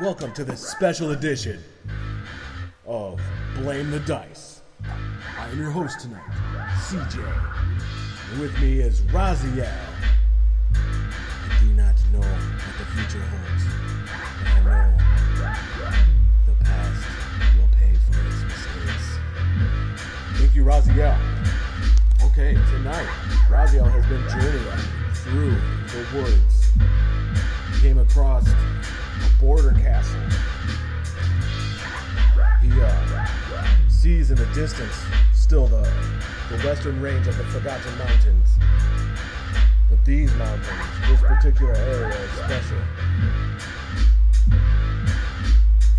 Welcome to this special edition of Blame the Dice. I am your host tonight, CJ. And with me is Raziel. I do not know what the future holds, but I know the past will pay for its mistakes. Thank you, Raziel. Okay, tonight, Raziel has been journeying through the woods. He came across border castle. He uh, sees in the distance still the, the western range of the Forgotten Mountains. But these mountains, this particular area is special.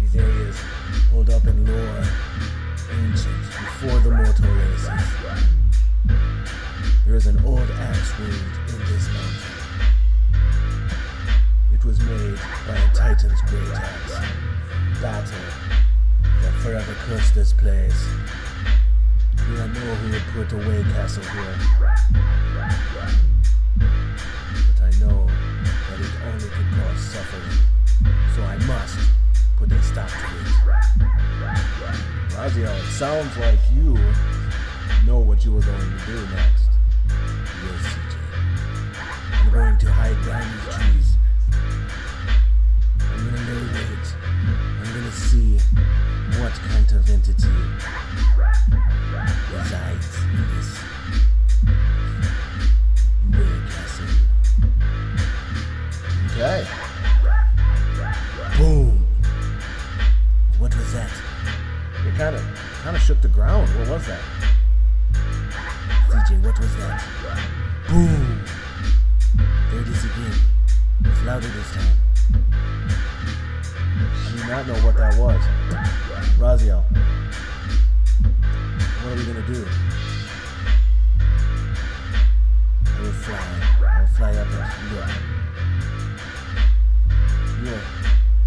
These areas hold up in lore, ancient, before the mortal races. There is an old axe wound in this mountain. Great axe. Battle that forever cursed this place. We Do not know who would put away castle here. But I know that it only could cause suffering. So I must put a stop to it. Raziel, it sounds like you know what you were going to do next. Yes, CJ. I'm going to hide behind these trees. It's this time. I do not know what that was. Raziel, what are we gonna do? I will fly. I will fly up and look. You are,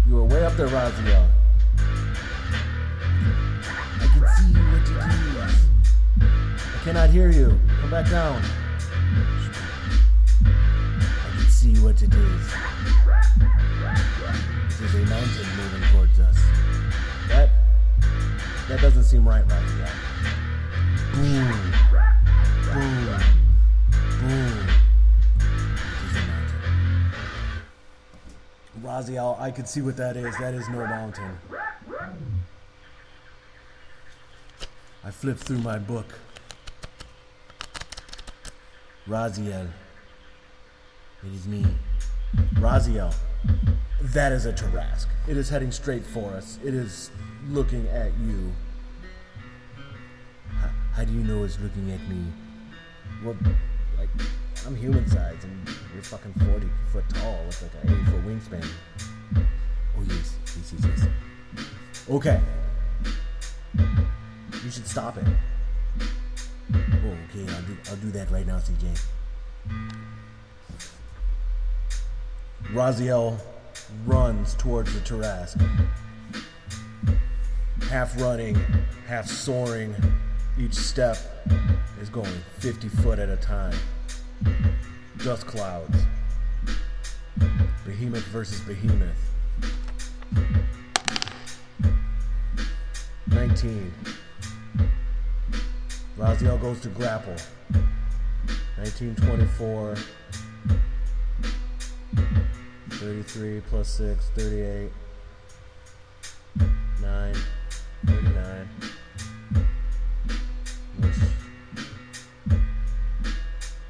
you are way up there, Raziel. I can see what it is. I cannot hear you. Come back down. What it is. A mountain moving towards us. That that doesn't seem right right yet. Boom. Boom. Boom. It is a mountain. Raziel, I can see what that is. That is no mountain. I flipped through my book. Raziel. It is me. Raziel. That is a Tarrasque. It is heading straight for us. It is looking at you. How, how do you know it's looking at me? Well, like, I'm human sized and you're fucking 40 foot tall with like an 80 foot wingspan. Oh, yes. Yes, yes, yes. Okay. You should stop it. Oh, okay, I'll do I'll do that right now, CJ. Raziel runs towards the Tarrasque. Half running, half soaring. Each step is going 50 foot at a time. Dust clouds. Behemoth versus behemoth. 19. Raziel goes to grapple. 1924. 33 plus 6, 38. 9, 39. Which.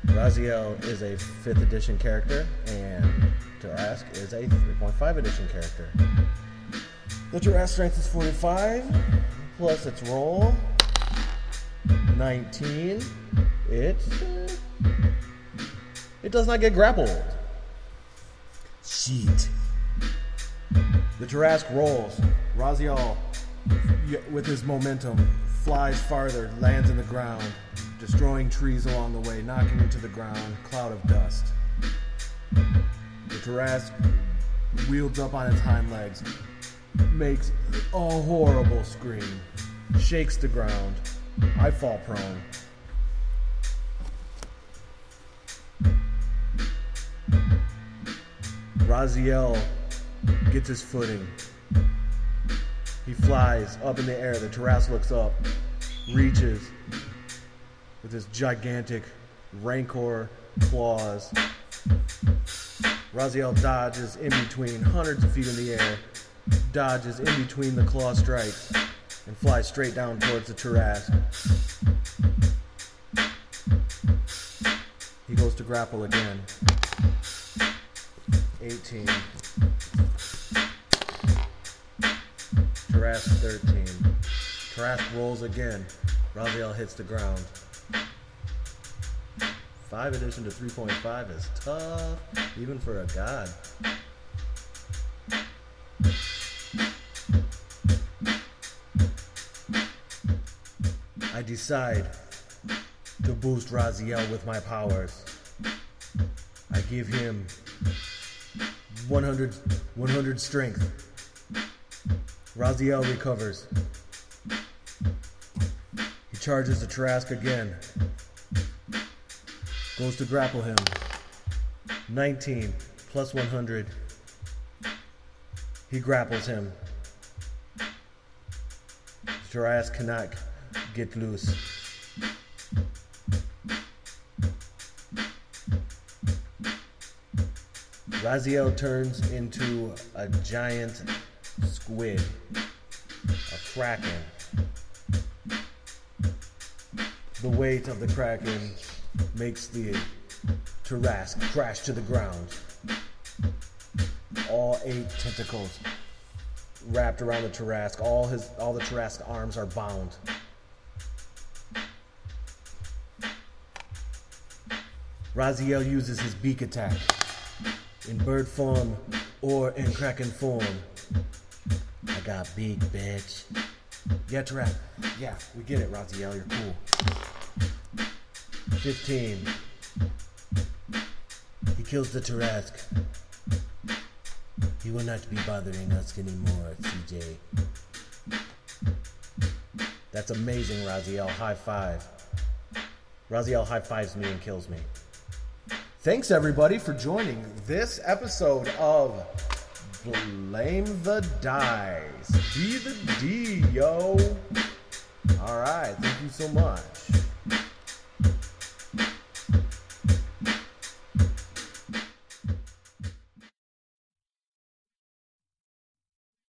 Raziel is a 5th edition character, and Tarrasque is a 3.5 edition character. The Tarrasque strength is 45, plus its roll. 19. It. uh, It does not get grappled. Shit. The Tarrasque rolls. Raziel, with his momentum, flies farther, lands in the ground, destroying trees along the way, knocking into the ground, cloud of dust. The Tarrasque wields up on its hind legs, makes a horrible scream, shakes the ground. I fall prone. Raziel gets his footing. He flies up in the air. The Tarrasque looks up, reaches with his gigantic rancor claws. Raziel dodges in between, hundreds of feet in the air, dodges in between the claw strikes, and flies straight down towards the Tarrasque. He goes to grapple again. 18. Tarrasque 13. Tarrasque rolls again. Raziel hits the ground. 5 addition to 3.5 is tough, even for a god. I decide to boost Raziel with my powers. I give him 100, 100 strength. Raziel recovers. He charges the Trask again. Goes to grapple him. 19 plus 100. He grapples him. Trask cannot get loose. Raziel turns into a giant squid, a kraken. The weight of the kraken makes the Tarrasque crash to the ground. All eight tentacles wrapped around the Tarrasque. All his all the Tarrasque arms are bound. Raziel uses his beak attack in bird form or in kraken form. I got beak, bitch. Yeah, Tarrasque. Yeah, we get it, Raziel. You're cool. 15. He kills the Tarrasque. He will not be bothering us anymore, CJ. That's amazing, Raziel. High five. Raziel high fives me and kills me. Thanks, everybody, for joining this episode of Blame the Dice. Be the D, yo. All right. Thank you so much.